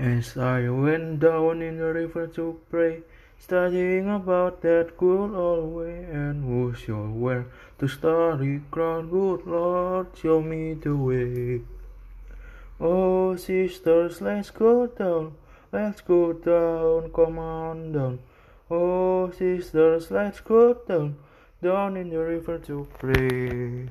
As I went down in the river to pray, studying about that good old way, and who shall wear the starry crown? Good Lord, show me the way. Oh, sisters, let's go down, let's go down, come on down. Oh, sisters, let's go down, down in the river to pray.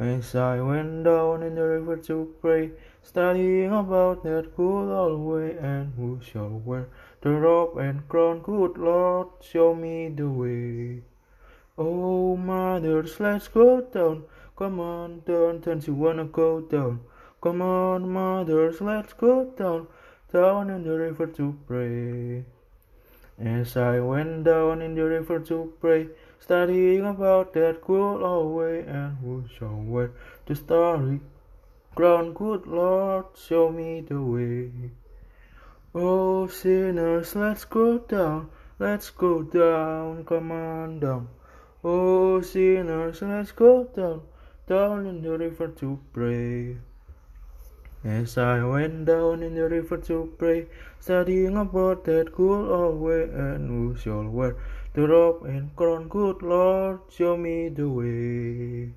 As I went down in the river to pray, studying about that good old way, and who shall wear the robe and crown? Good Lord, show me the way. Oh, mothers, let's go down. Come on, down, don't you wanna go down? Come on, mothers, let's go down, down in the river to pray. As I went down in the river to pray, studying about that good old way, and who shall wear the starry crown? Good Lord, show me the way. Oh, sinners, let's go down, let's go down, come on down. Oh, sinners, let's go down, down in the river to pray. As I went down in the river to pray, studying about that good old way, and who shall wear robe and crown? Good Lord, show me the way.